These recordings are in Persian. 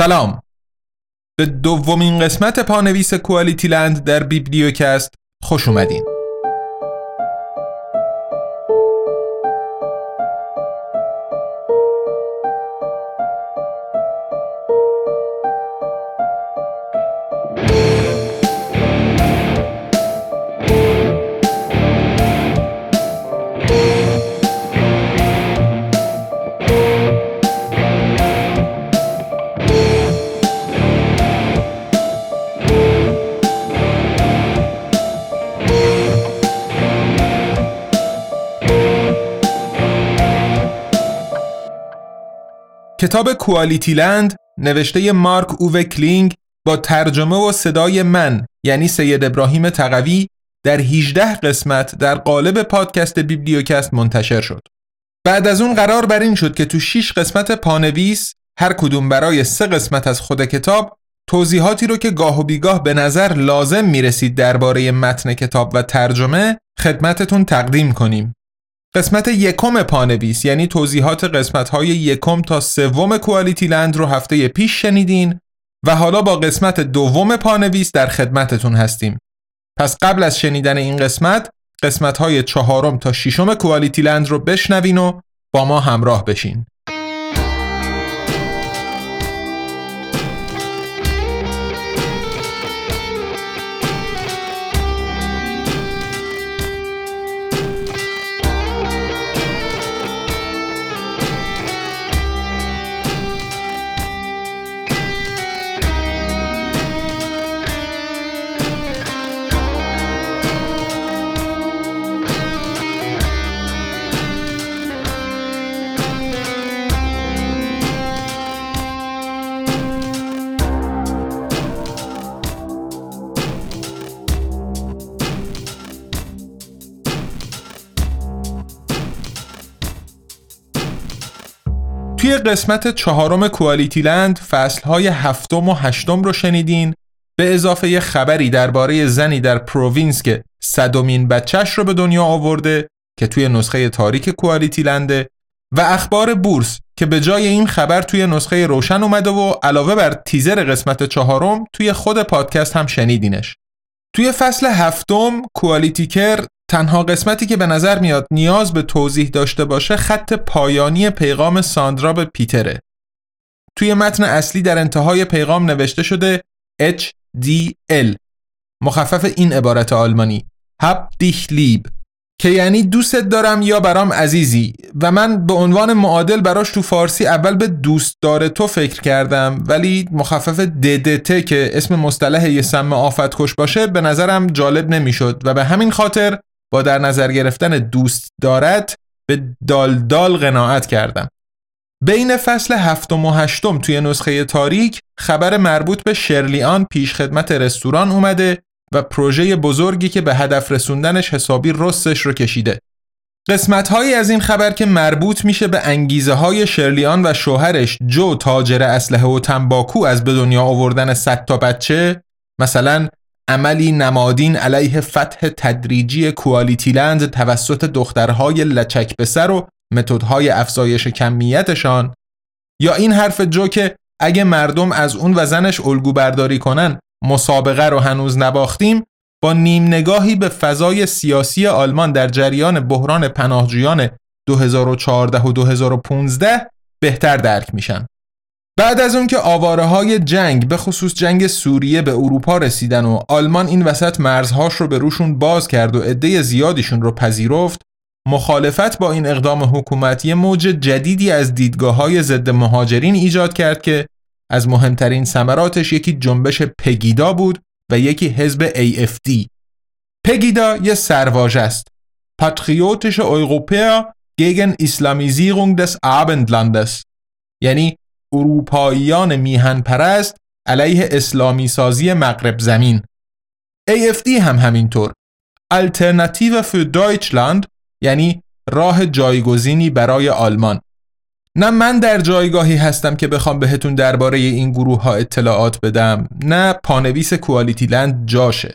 سلام. به دومین قسمت پانویس کوالیتی لند در بیبلیوکست خوش اومدین. کتاب کوالیتی لند نوشته مارک اوو کلینگ با ترجمه و صدای من یعنی سید ابراهیم تقوی در 18 قسمت در قالب پادکست بیبلیوکست منتشر شد. بعد از اون قرار بر این شد که تو 6 قسمت پانویس هر کدوم برای سه قسمت از خود کتاب توضیحاتی رو که گاه و بیگاه به نظر لازم می‌رسید درباره متن کتاب و ترجمه خدمتتون تقدیم کنیم. قسمت یکم پانویس یعنی توضیحات قسمت های یکم تا سوم کوالیتی لند رو هفته پیش شنیدین و حالا با قسمت دوم پانویس در خدمتتون هستیم. پس قبل از شنیدن این قسمت قسمت های چهارم تا ششم کوالیتی لند رو بشنوین و با ما همراه بشین. توی قسمت چهارم کوالیتی لند فصلهای هفتم و هشتم رو شنیدین. به اضافه یه خبری درباره زنی در پروینس که صدومین بچهش رو به دنیا آورده که توی نسخه تاریک کوالیتی لنده و اخبار بورس که به جای این خبر توی نسخه روشن اومده و علاوه بر تیزر قسمت چهارم توی خود پادکست هم شنیدینش. توی فصل هفتم کوالیتیکر تنها قسمتی که به نظر میاد نیاز به توضیح داشته باشه خط پایانی پیغام ساندرا به پیتره. توی متن اصلی در انتهای پیغام نوشته شده HDL مخفف این عبارت آلمانی. هب دیش لیب. که یعنی دوستت دارم یا برام عزیزی. و من به عنوان معادل براش تو فارسی اول به دوست داره تو فکر کردم. ولی مخفف DDT که اسم مصطلح یه سم آفت کش باشه به نظرم جالب نمی‌شد. و به همین خاطر با در نظر گرفتن دوست دارد به دال قناعت کردم. بین فصل هفتم و هشتم توی نسخه تاریک خبر مربوط به شرلیان پیش خدمت رستوران اومده و پروژه بزرگی که به هدف رسوندنش حسابی رستش رو کشیده. قسمت هایی از این خبر که مربوط میشه به انگیزه های شرلیان و شوهرش جو تاجر اسلحه و تنباکو از به دنیا آوردن 100 تا بچه مثلا عملی نمادین علیه فتح تدریجی کوالیتی لند توسط دخترهای لچک به سر و متدهای افزایش کمیتشان یا این حرف جو که اگه مردم از اون و زنش الگو برداری کنن مسابقه رو هنوز نباختیم با نیم نگاهی به فضای سیاسی آلمان در جریان بحران پناهجویان 2014 و 2015 بهتر درک میشن. بعد از اون که آواره های جنگ به خصوص جنگ سوریه به اروپا رسیدن و آلمان این وسط مرزهاش رو به روشون باز کرد و عده زیادیشون رو پذیرفت مخالفت با این اقدام حکومتی موج جدیدی از دیدگاه های ضد مهاجرین ایجاد کرد که از مهمترین ثمراتش یکی جنبش پگیدا بود و یکی حزب AFD پگیدا یه سرواژه است. پاتریوتیش Europäer gegen Islamisierung des Abendlandes. یعنی اروپاییان میهن پرست علیه اسلامی سازی مغرب زمین. AFD هم همینطور. Alternative für Deutschland یعنی راه جایگزینی برای آلمان. نه من در جایگاهی هستم که بخوام بهتون درباره این گروه ها اطلاعات بدم نه پانویس کوالیتی لند جاشه.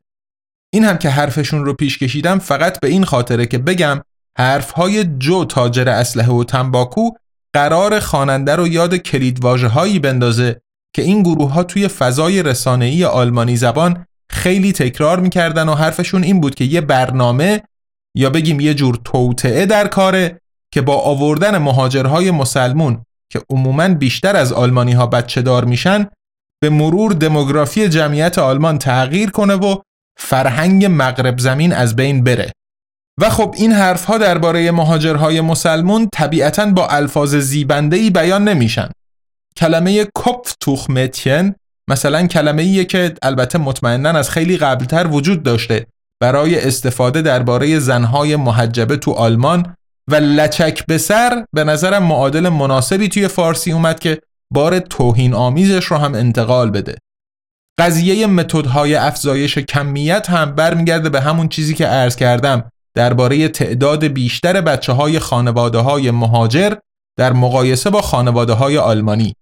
این هم که حرفشون رو پیش کشیدم فقط به این خاطره که بگم حرف های جو تاجر اسلحه و تنباکو قرار خواننده رو یاد کلیدواژه هایی بندازه که این گروه ها توی فضای رسانه‌ای آلمانی زبان خیلی تکرار می‌کردن و حرفشون این بود که یه برنامه یا بگیم یه جور توطعه در کاره که با آوردن مهاجرهای مسلمون که عموما بیشتر از آلمانی ها بچه دار میشن به مرور دموگرافی جمعیت آلمان تغییر کنه و فرهنگ مغرب زمین از بین بره. و خب این حرف ها درباره مهاجرهای مسلمون طبیعتا با الفاظ زیبنده ای بیان نمیشن. کلمه کپف توخمتین مثلا کلمه ایه که البته مطمئنا از خیلی قبلتر وجود داشته برای استفاده درباره زنهای محجبه تو آلمان و لچک به سر به نظرم معادل مناسبی توی فارسی اومد که بار توهین آمیزش رو هم انتقال بده. قضیه متدهای افزایش کمیت هم برمیگرده به همون چیزی که عرض کردم درباره تعداد بیشتر بچه های خانواده های مهاجر در مقایسه با خانواده های آلمانی.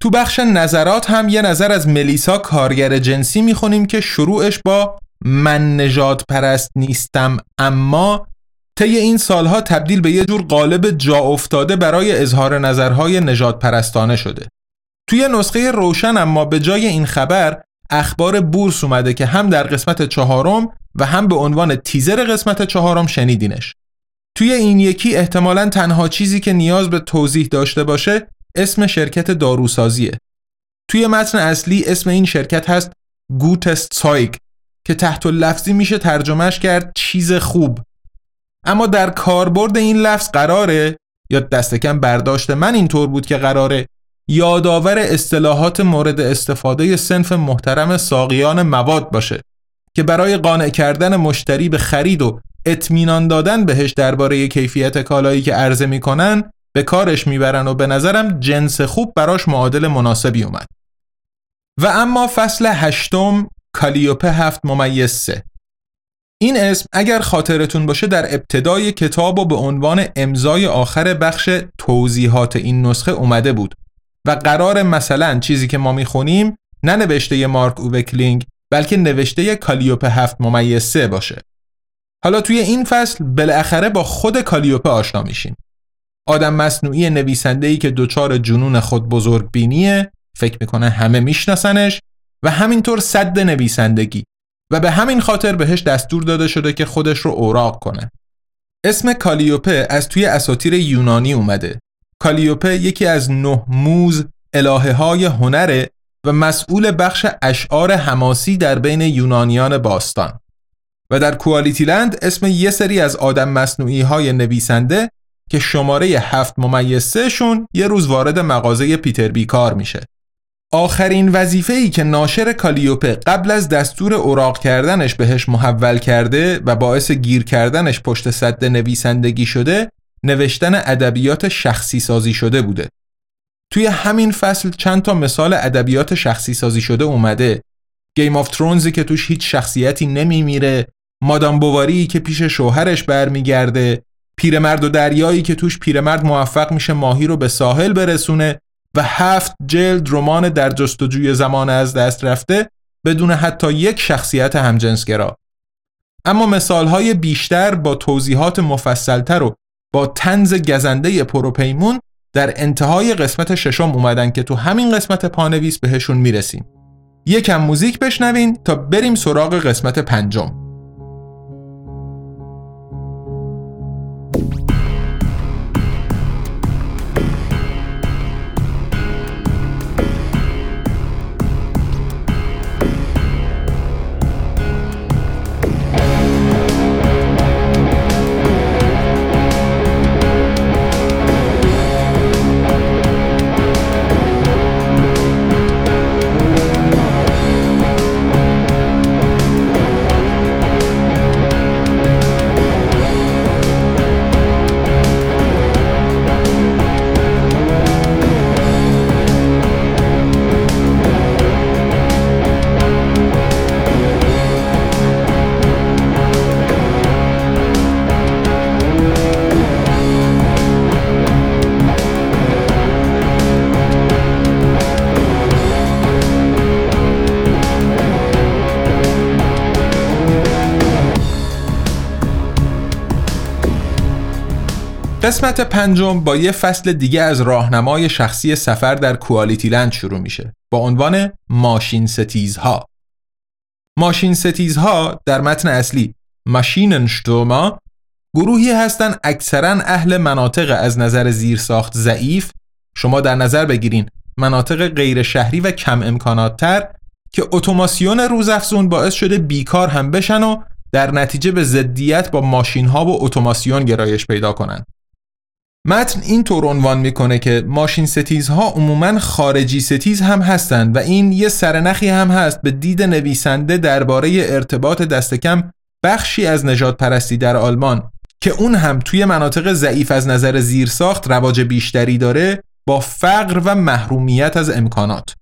تو بخش نظرات هم یه نظر از ملیسا کارگر جنسی می‌خونیم که شروعش با من نجات پرست نیستم اما طی این سالها تبدیل به یه جور قالب جا افتاده برای اظهار نظرهای نجات پرستانه شده. توی نسخه روشن اما به جای این خبر اخبار بورس اومده که هم در قسمت چهارم و هم به عنوان تیزر قسمت چهارم شنیدینش. توی این یکی احتمالا تنها چیزی که نیاز به توضیح داشته باشه اسم شرکت داروسازیه. توی متن اصلی اسم این شرکت هست گوتست سایگ که تحت لفظی میشه ترجمهش کرد چیز خوب. اما در کاربرد این لفظ قراره؟ یا دست کم برداشت من اینطور بود که قراره یادآور اصطلاحات مورد استفاده سنف محترم ساقیان مواد باشه. که برای قانع کردن مشتری به خرید و اطمینان دادن بهش درباره کیفیت کالایی که عرضه می‌کنن به کارش می‌برن و به نظرم جنس خوب براش معادل مناسبی اومد. و اما فصل هشتم کالیوپه هفت ممیز سه. این اسم اگر خاطرتون باشه در ابتدای کتاب و به عنوان امضای آخر بخش توضیحات این نسخه اومده بود و قرار مثلا چیزی که ما می‌خونیم نه نوشته مارک اوبکلینگ بلکه نوشته کالیوپه هفت ممیز باشه حالا توی این فصل بالاخره با خود کالیوپه آشنا میشیم آدم مصنوعی نویسنده ای که دچار جنون خود بزرگ بینیه فکر می‌کنه همه میشناسنش و همینطور صد نویسندگی و به همین خاطر بهش دستور داده شده که خودش رو اوراق کنه. اسم کالیوپه از توی اساطیر یونانی اومده. کالیوپه یکی از نه موز الهه های هنره و مسئول بخش اشعار حماسی در بین یونانیان باستان. و در کوالیتی لند اسم یه سری از آدم مصنوعی های نویسنده که شماره هفت ممیز شون یه روز وارد مغازه پیتر بیکار میشه. آخرین وظیفه ای که ناشر کالیوپه قبل از دستور اوراق کردنش بهش محول کرده و باعث گیر کردنش پشت صد نویسندگی شده نوشتن ادبیات شخصی سازی شده بوده. توی همین فصل چند تا مثال ادبیات شخصی سازی شده اومده. گیم آف ترونزی که توش هیچ شخصیتی نمیمیره، مادام بواری که پیش شوهرش برمیگرده، پیرمرد و دریایی که توش پیرمرد موفق میشه ماهی رو به ساحل برسونه و هفت جلد رمان در جستجوی زمان از دست رفته بدون حتی یک شخصیت همجنسگرا. اما مثالهای بیشتر با توضیحات مفصلتر و با تنز گزنده پروپیمون در انتهای قسمت ششم اومدن که تو همین قسمت پانویس بهشون می‌رسیم. یکم موزیک بشنوین تا بریم سراغ قسمت پنجم. قسمت پنجم با یه فصل دیگه از راهنمای شخصی سفر در کوالیتی لند شروع میشه. با عنوان ماشین ستیزها. ماشین ستیزها در متن اصلی ماشیننشتوما گروهی هستند اکثرا اهل مناطق از نظر زیرساخت ضعیف. شما در نظر بگیرین مناطق غیر شهری و کم امکانات تر که اتوماسیون روزافزون باعث شده بیکار هم بشن و در نتیجه به ضدیت با ماشین ها و اتوماسیون گرایش پیدا کنند. متن این طور عنوان می‌کنه که ماشین ستیزها عموما خارجی ستیز هم هستند و این یه سرنخی هم هست. به دید نویسنده درباره ارتباط دست کم بخشی از نجات پرستی در آلمان که اون هم توی مناطق ضعیف از نظر زیرساخت رواج بیشتری داره با فقر و محرومیت از امکانات.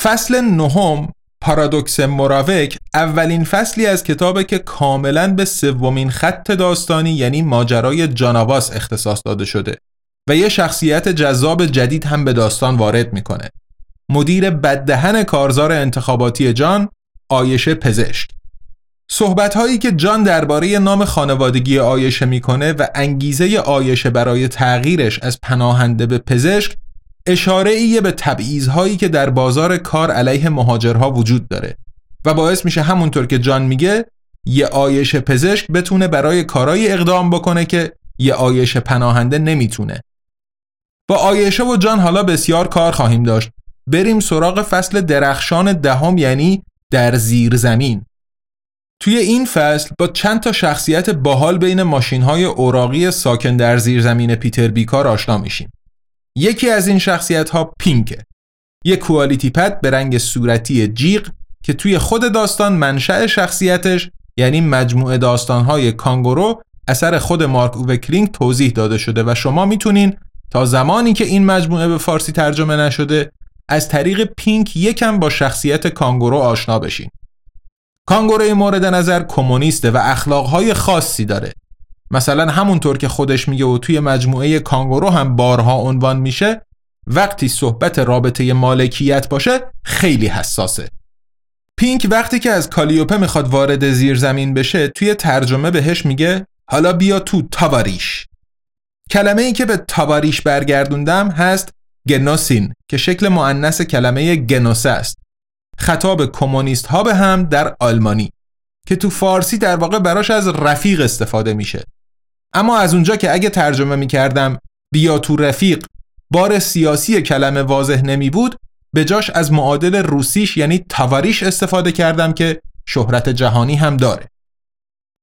فصل نهم پارادوکس مراوک اولین فصلی از کتابه که کاملا به سومین خط داستانی یعنی ماجرای جاناواس اختصاص داده شده و یه شخصیت جذاب جدید هم به داستان وارد می‌کنه. مدیر بددهن کارزار انتخاباتی جان آیشه پزشک. صحبت هایی که جان درباره نام خانوادگی آیشه می‌کنه و انگیزه آیشه برای تغییرش از پناهنده به پزشک اشاره ایه به تبعیض هایی که در بازار کار علیه مهاجرها وجود داره و باعث میشه همونطور که جان میگه یه آیش پزشک بتونه برای کارایی اقدام بکنه که یه آیش پناهنده نمی‌تونه. با آیشه و جان حالا بسیار کار خواهیم داشت. بریم سراغ فصل درخشان دهم یعنی در زیر زمین. توی این فصل با چند تا شخصیت باحال بین ماشین های اوراقی ساکن در زیرزمین پیتر بیکار آشنا میشیم. یکی از این شخصیت ها پینکه یک کوالیتی پد به رنگ صورتی جیغ که توی خود داستان منشأ شخصیتش یعنی مجموعه داستانهای کانگورو اثر خود مارک اووکلینگ توضیح داده شده و شما می‌تونین تا زمانی که این مجموعه به فارسی ترجمه نشده از طریق پینک یکم با شخصیت کانگورو آشنا بشین. کانگورو مورد نظر کمونیسته و اخلاقهای خاصی داره مثلا همونطور که خودش میگه و توی مجموعه کانگورو هم بارها عنوان میشه وقتی صحبت رابطه مالکیت باشه خیلی حساسه. پینک وقتی که از کالیوپه می‌خواد وارد زیر زمین بشه توی ترجمه بهش میگه حالا بیا تو تاواریش. کلمه ای که به تاواریش برگردوندم هست گنوسین که شکل معنس کلمه گنوسه است. خطاب کمونیست ها به هم در آلمانی که تو فارسی در واقع براش از رفیق استفاده میشه. اما از اونجا که اگه ترجمه می کردم بیا تو رفیق بار سیاسی کلمه واضح نمی بود به جاش از معادل روسیش یعنی تاواریش استفاده کردم که شهرت جهانی هم داره.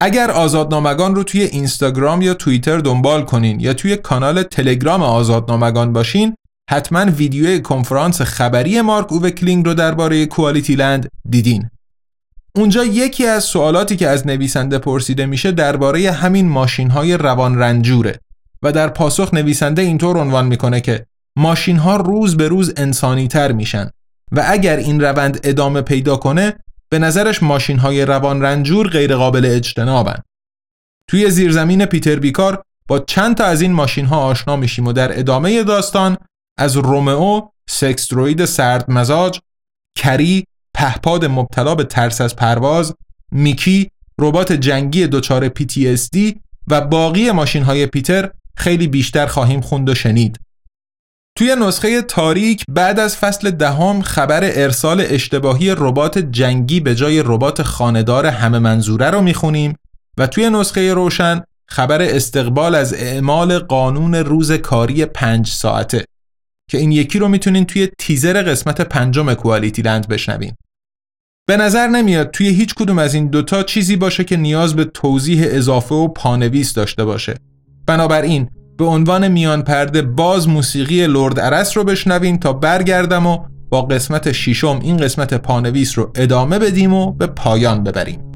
اگر آزادنامگان رو توی اینستاگرام یا توییتر دنبال کنین یا توی کانال تلگرام آزادنامگان باشین حتما ویدیوی کنفرانس خبری مارک اووکلینگ رو درباره کوالیتی لند دیدین. اونجا یکی از سوالاتی که از نویسنده پرسیده میشه درباره همین ماشین های روان رنجوره و در پاسخ نویسنده اینطور عنوان می‌کنه که ماشین ها روز به روز انسانی تر میشن و اگر این روند ادامه پیدا کنه به نظرش ماشین های روان رنجور غیر قابل اجتنابن. توی زیرزمین پیتر بیکار با چند تا از این ماشین ها آشنا میشیم و در ادامه داستان از رومئو، سکستروید سرد مزاج، کری پهپاد مبتلا به ترس از پرواز، میکی، ربات جنگی دچار PTSD و باقی ماشین های پیتر خیلی بیشتر خواهیم خوند و شنید. توی نسخه تاریک بعد از فصل دهم خبر ارسال اشتباهی ربات جنگی به جای ربات خاندار همه منظوره رو می‌خونیم و توی نسخه روشن خبر استقبال از اعمال قانون روز کاری پنج ساعته که این یکی رو می‌تونین توی تیزر قسمت پنجم کوالیتی لند بشنوین. به نظر نمیاد توی هیچ کدوم از این دوتا چیزی باشه که نیاز به توضیح اضافه و پانویس داشته باشه. بنابراین به عنوان میان پرده باز موسیقی لرد ارس رو بشنوین تا برگردم و با قسمت شیشم این قسمت پانویس رو ادامه بدیم و به پایان ببریم.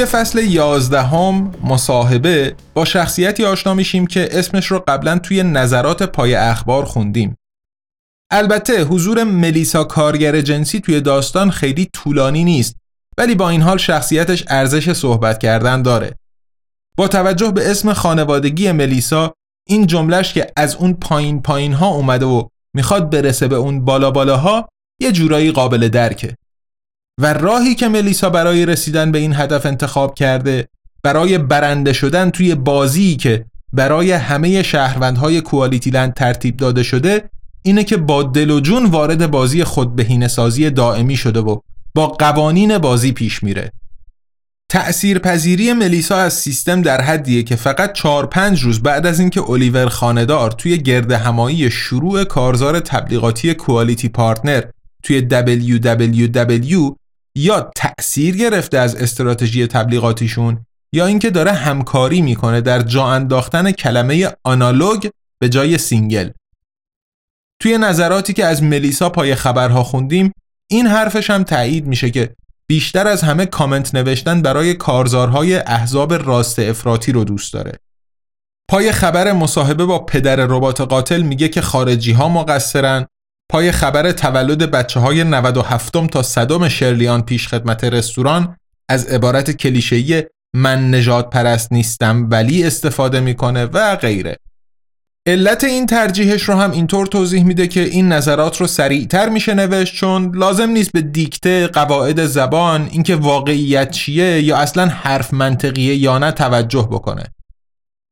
توی فصل یازدهم مصاحبه با شخصیتی آشنا میشیم که اسمش رو قبلا توی نظرات پای اخبار خوندیم. البته حضور ملیسا کارگر جنسی توی داستان خیلی طولانی نیست ولی با این حال شخصیتش ارزش صحبت کردن داره. با توجه به اسم خانوادگی ملیسا این جملهش که از اون پایین پایین ها اومده و می‌خواد برسه به اون بالا بالاها یه جورایی قابل درکه. و راهی که ملیسا برای رسیدن به این هدف انتخاب کرده برای برنده شدن توی بازی که برای همه شهروندهای کوالیتی لند ترتیب داده شده اینه که با دل و جون وارد بازی خودبهینه سازی دائمی شده و با قوانین بازی پیش میره. تأثیر پذیری ملیسا از سیستم در حدیه که فقط 4 5 روز بعد از اینکه الیور خاندار توی گرد همایی شروع کارزار تبلیغاتی کوالیتی پارتنر توی WWW یا تأثیر گرفته از استراتژی تبلیغاتیشون یا اینکه داره همکاری می‌کنه در جا انداختن کلمه آنالوگ به جای single. توی نظراتی که از ملیسا پای خبرها خوندیم این حرفش هم تایید میشه که بیشتر از همه کامنت نوشتن برای کارزارهای احزاب راست افراطی رو دوست داره. پای خبر مصاحبه با پدر ربات قاتل میگه که خارجی ها مقصرن پای خبر تولد بچه های 97 تا صدم شرلیان پیش خدمت رستوران از عبارت کلیشه‌ای من نجات پرست نیستم ولی استفاده می‌کنه و غیره. علت این ترجیحش رو هم اینطور توضیح میده که این نظرات رو سریعتر میشه نوشت چون لازم نیست به دیکته قواعد زبان اینکه واقعیت چیه یا اصلا حرف منطقیه یا نه توجه بکنه.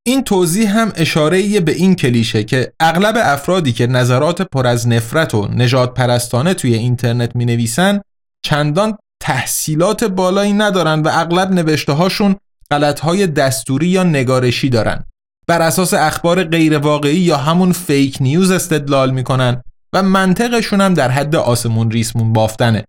این توضیح هم اشاره به این کلیشه که اغلب افرادی که نظرات پر از نفرت و نجات پرستانه توی اینترنت می نویسن چندان تحصیلات بالایی ندارن و اغلب نوشته هاشون غلط های دستوری یا نگارشی دارن. بر اساس اخبار غیر واقعی یا همون fake news استدلال می‌کنن و منطقشون هم در حد آسمون ریسمون بافتنه.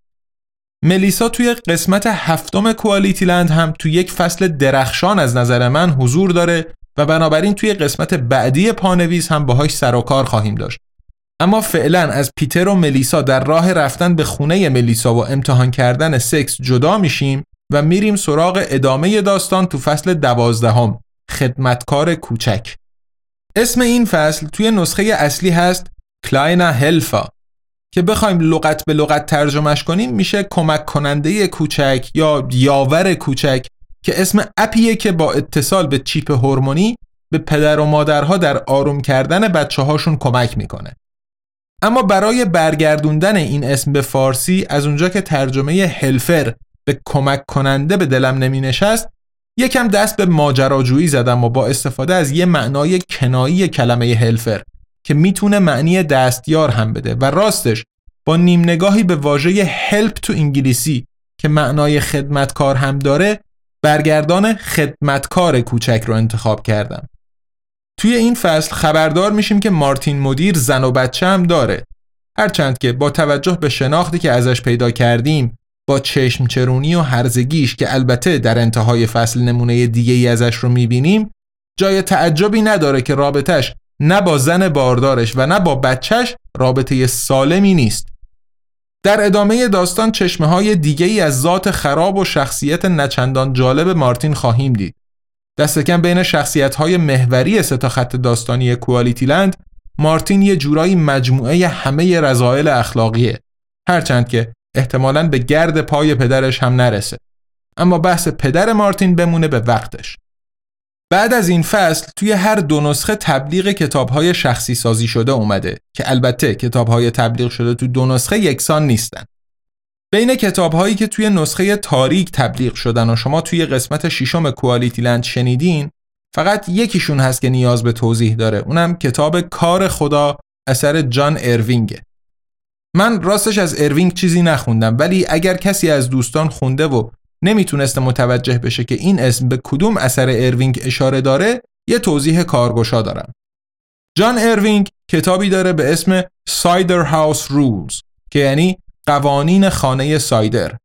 ملیسا توی قسمت هفتم QualityLand هم توی یک فصل درخشان از نظر من حضور داره و بنابراین توی قسمت بعدی پانویس هم باهاش سر و کار خواهیم داشت. اما فعلا از پیتر و ملیسا در راه رفتن به خونه ملیسا و امتحان کردن سکس جدا میشیم و میریم سراغ ادامه داستان تو فصل دوازدهم خدمتکار کوچک. اسم این فصل توی نسخه اصلی هست کلاینا هلفا که بخوایم لغت به لغت ترجمهش کنیم میشه کمک کننده کوچک یا یاور کوچک که اسم اپیه که با اتصال به چیپ هورمونی به پدر و مادرها در آروم کردن بچه هاشون کمک می‌کنه. اما برای برگردوندن این اسم به فارسی از اونجا که ترجمه هلفر به کمک کننده به دلم نمی نشست یکم دست به ماجراجویی زدم و با استفاده از یه معنای کنایی کلمه هلفر که می‌تونه معنی دستیار هم بده و راستش با نیم نگاهی به واژه هلپ تو انگلیسی که معنای خدمتکار هم داره برگردان خدمتکار کوچک رو انتخاب کردم. توی این فصل خبردار میشیم که مارتین مدیر زن و بچه هم داره. هرچند که با توجه به شناختی که ازش پیدا کردیم با چشم چرونی و هرزگیش که البته در انتهای فصل نمونه دیگه ای ازش رو می‌بینیم جای تعجبی نداره که رابطش نه با زن باردارش و نه با بچهش رابطه سالمی نیست. در ادامه داستان چشمه های دیگه ای از ذات خراب و شخصیت نچندان جالب مارتین خواهیم دید. دست کم بین شخصیت های محوری ستا خط داستانی کوالیتی لند مارتین یه جورایی مجموعه همه رضایل اخلاقیه. هرچند که احتمالاً به گرد پای پدرش هم نرسه. اما بحث پدر مارتین بمونه به وقتش. بعد از این فصل توی هر دو نسخه تبلیغ کتابهای شخصی سازی شده اومده که البته کتابهای تبلیغ شده تو دو نسخه یکسان نیستن. بین کتابهایی که توی نسخه تاریک تبلیغ شدن و شما توی قسمت ششم QualityLand شنیدین فقط یکیشون هست که نیاز به توضیح داره اونم کتاب کار خدا اثر جان اروینگه من راستش از اروینگ چیزی نخوندم ولی اگر کسی از دوستان خونده و نمی‌تونسته متوجه بشه که این اسم به کدوم اثر اروینگ اشاره داره یه توضیح کارگشا دارم. جان اروینگ کتابی داره به اسم Cider House Rules که یعنی قوانین خانه سایدر.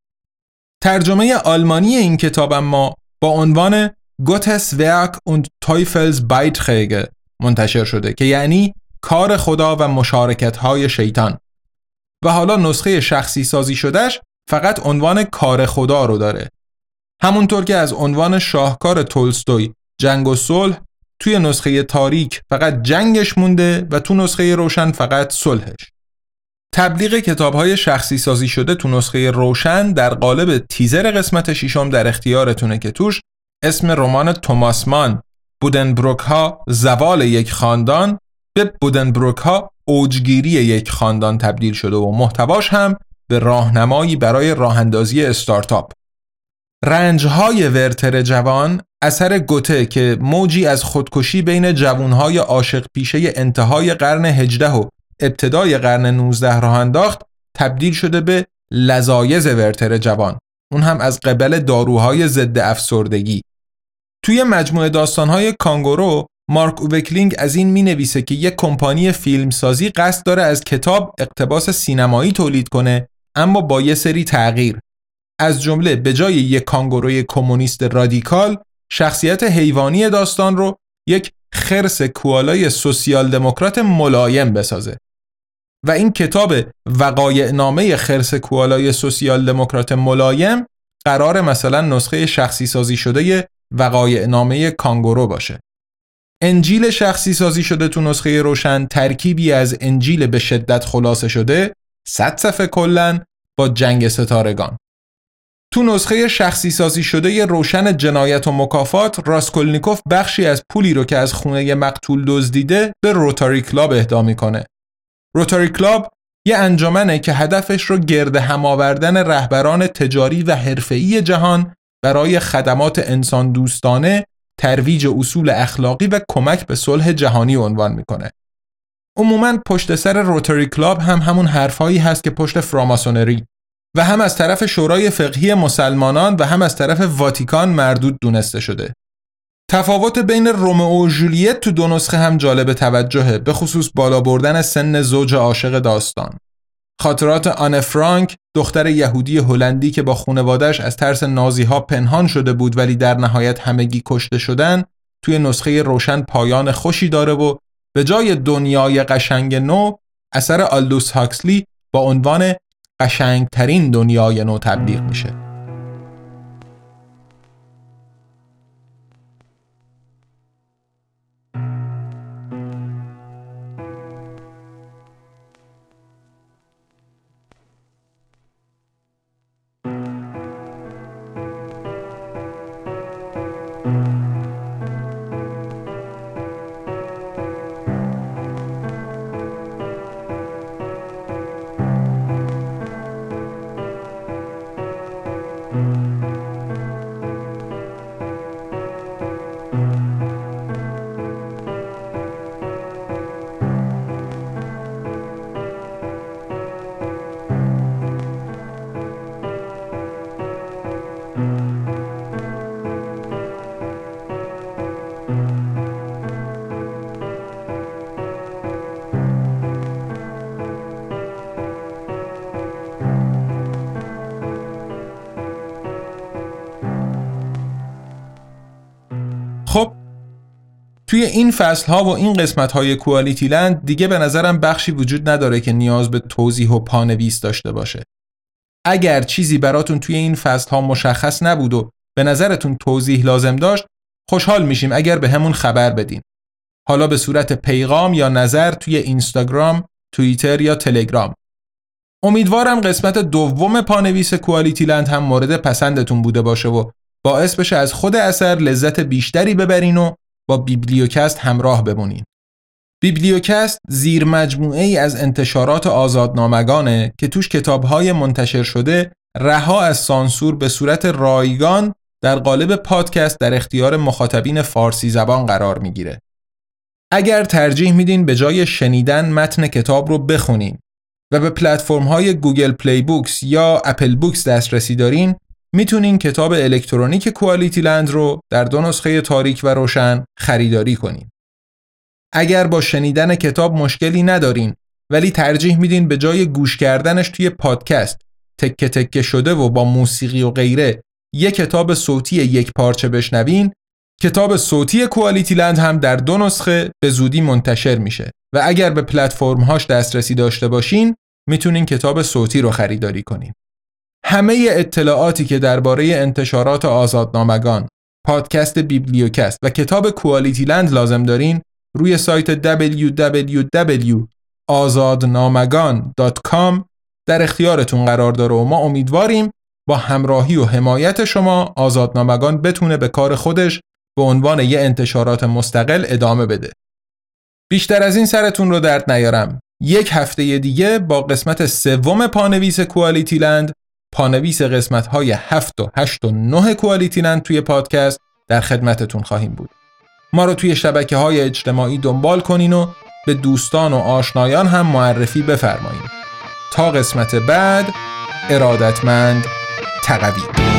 ترجمه آلمانی این کتاب اما با عنوان گوتس ورک und Teufels Beiträge منتشر شده که یعنی کار خدا و مشارکت شیطان و حالا نسخه شخصی سازی شدهش فقط عنوان کار خدا رو داره همونطور که از عنوان شاهکار تولستوی جنگ و صلح توی نسخه تاریک فقط جنگش مونده و تو نسخه روشن فقط صلحش. تبلیغ کتاب های شخصی سازی شده تو نسخه روشن در قالب تیزر قسمت ششم در اختیارتونه که توش اسم رمان توماسمان بودنبروک ها زوال یک خاندان به بودنبروک ها اوجگیری یک خاندان تبدیل شده و محتواش هم به راهنمایی برای راهندازی استارتاپ. رنجهای ورتر جوان اثر گوته که موجی از خودکشی بین جوانهای عاشق پیشه انتهای قرن 18 و ابتدای قرن 19 راه انداخت تبدیل شده به لذایذ ورتر جوان اون هم از قبل داروهای ضد افسردگی توی مجموعه داستانهای کانگورو مارک اووه کلینگ از این می نویسه که یک کمپانی فیلمسازی قصد داره از کتاب اقتباس سینمایی تولید کنه اما با یه سری تغییر. از جمله به جای یک کانگوروی کمونیست رادیکال شخصیت حیوانی داستان رو یک خرس کوالای سوسیال دموکرات ملایم بسازه. و این کتاب وقایع نامه خرس کوالای سوسیال دموکرات ملایم قراره مثلا نسخه شخصی سازی شده وقایع نامه کانگورو باشه. انجیل شخصی سازی شده تو نسخه روشن ترکیبی از انجیل به شدت خلاصه شده 100 صفحه کلا با جنگ ستارگان تو نسخه شخصی سازی شده روشن جنایت و مکافات راسکولنیکوف بخشی از پولی رو که از خونه مقتول دزدیده به Rotary Club اهدا می‌کنه. Rotary Club یه انجمنه که هدفش رو گرد هم آوردن رهبران تجاری و حرفه‌ای جهان برای خدمات انسان دوستانه، ترویج اصول اخلاقی و کمک به صلح جهانی عنوان می‌کنه. عموما پشت سر Rotary Club هم همون حرفهایی هست که پشت فراماسونری و هم از طرف شورای فقهی مسلمانان و هم از طرف واتیکان مردود دونسته شده. تفاوت بین رومئو و جولیت تو دو نسخه هم جالب توجهه به خصوص بالا بردن سن زوج عاشق داستان. خاطرات آن فرانک دختر یهودی هلندی که با خونوادش از ترس نازی ها پنهان شده بود ولی در نهایت همگی کشته شدن توی نسخه روشن پایان خوشی داره و به جای دنیای قشنگ نو اثر آلدوس هاکسلی با عنوان قشنگترین دنیای نو تبلیغ میشه. توی این فصل ها و این قسمت های کوالیتی لند دیگه به نظرم بخشی وجود نداره که نیاز به توضیح و پانویس داشته باشه. اگر چیزی براتون توی این فصل ها مشخص نبود و به نظرتون توضیح لازم داشت خوشحال میشیم اگر به همون خبر بدین. حالا به صورت پیغام یا نظر توی اینستاگرام، توییتر یا تلگرام. امیدوارم قسمت دوم پانویس کوالیتی لند هم مورد پسندتون بوده باشه و باعث بشه از خود اثر لذت بیشتری ببرین و با Bibliocast همراه بمونین. Bibliocast زیر مجموعه ای از انتشارات آزادنامگانه که توش کتابهای منتشر شده رها از سانسور به صورت رایگان در قالب پادکست در اختیار مخاطبین فارسی زبان قرار می‌گیره. اگر ترجیح میدین به جای شنیدن متن کتاب رو بخونین و به پلتفرم های Google Play Books یا Apple Books دسترسی دارین می‌تونین کتاب الکترونیک کوالیتی لند رو در دو نسخه تاریک و روشن خریداری کنین. اگر با شنیدن کتاب مشکلی ندارین ولی ترجیح میدین به جای گوش کردنش توی پادکست تکه تکه شده و با موسیقی و غیره یک کتاب صوتی یک پارچه بشنوین کتاب صوتی کوالیتی لند هم در دو نسخه به زودی منتشر میشه و اگر به پلتفرم هاش دسترسی داشته باشین می‌تونین کتاب صوتی رو خریداری کنین همه اطلاعاتی که درباره انتشارات آزادنامگان، پادکست بیبلیوکست و کتاب کوالیتی لند لازم دارین روی سایت www.azadnamagan.com در اختیارتون قرار داره و ما امیدواریم با همراهی و حمایت شما آزادنامگان بتونه به کار خودش به عنوان یه انتشارات مستقل ادامه بده. بیشتر از این سرتون رو درد نیارم. یک هفته دیگه با قسمت سوم پانویس کوالیتی لند پانویس قسمت های 7 و 8 و 9 کوالیتی لند توی پادکست در خدمتتون خواهیم بود. ما رو توی شبکه های اجتماعی دنبال کنین و به دوستان و آشنایان هم معرفی بفرمایید. تا قسمت بعد ارادتمند تقوی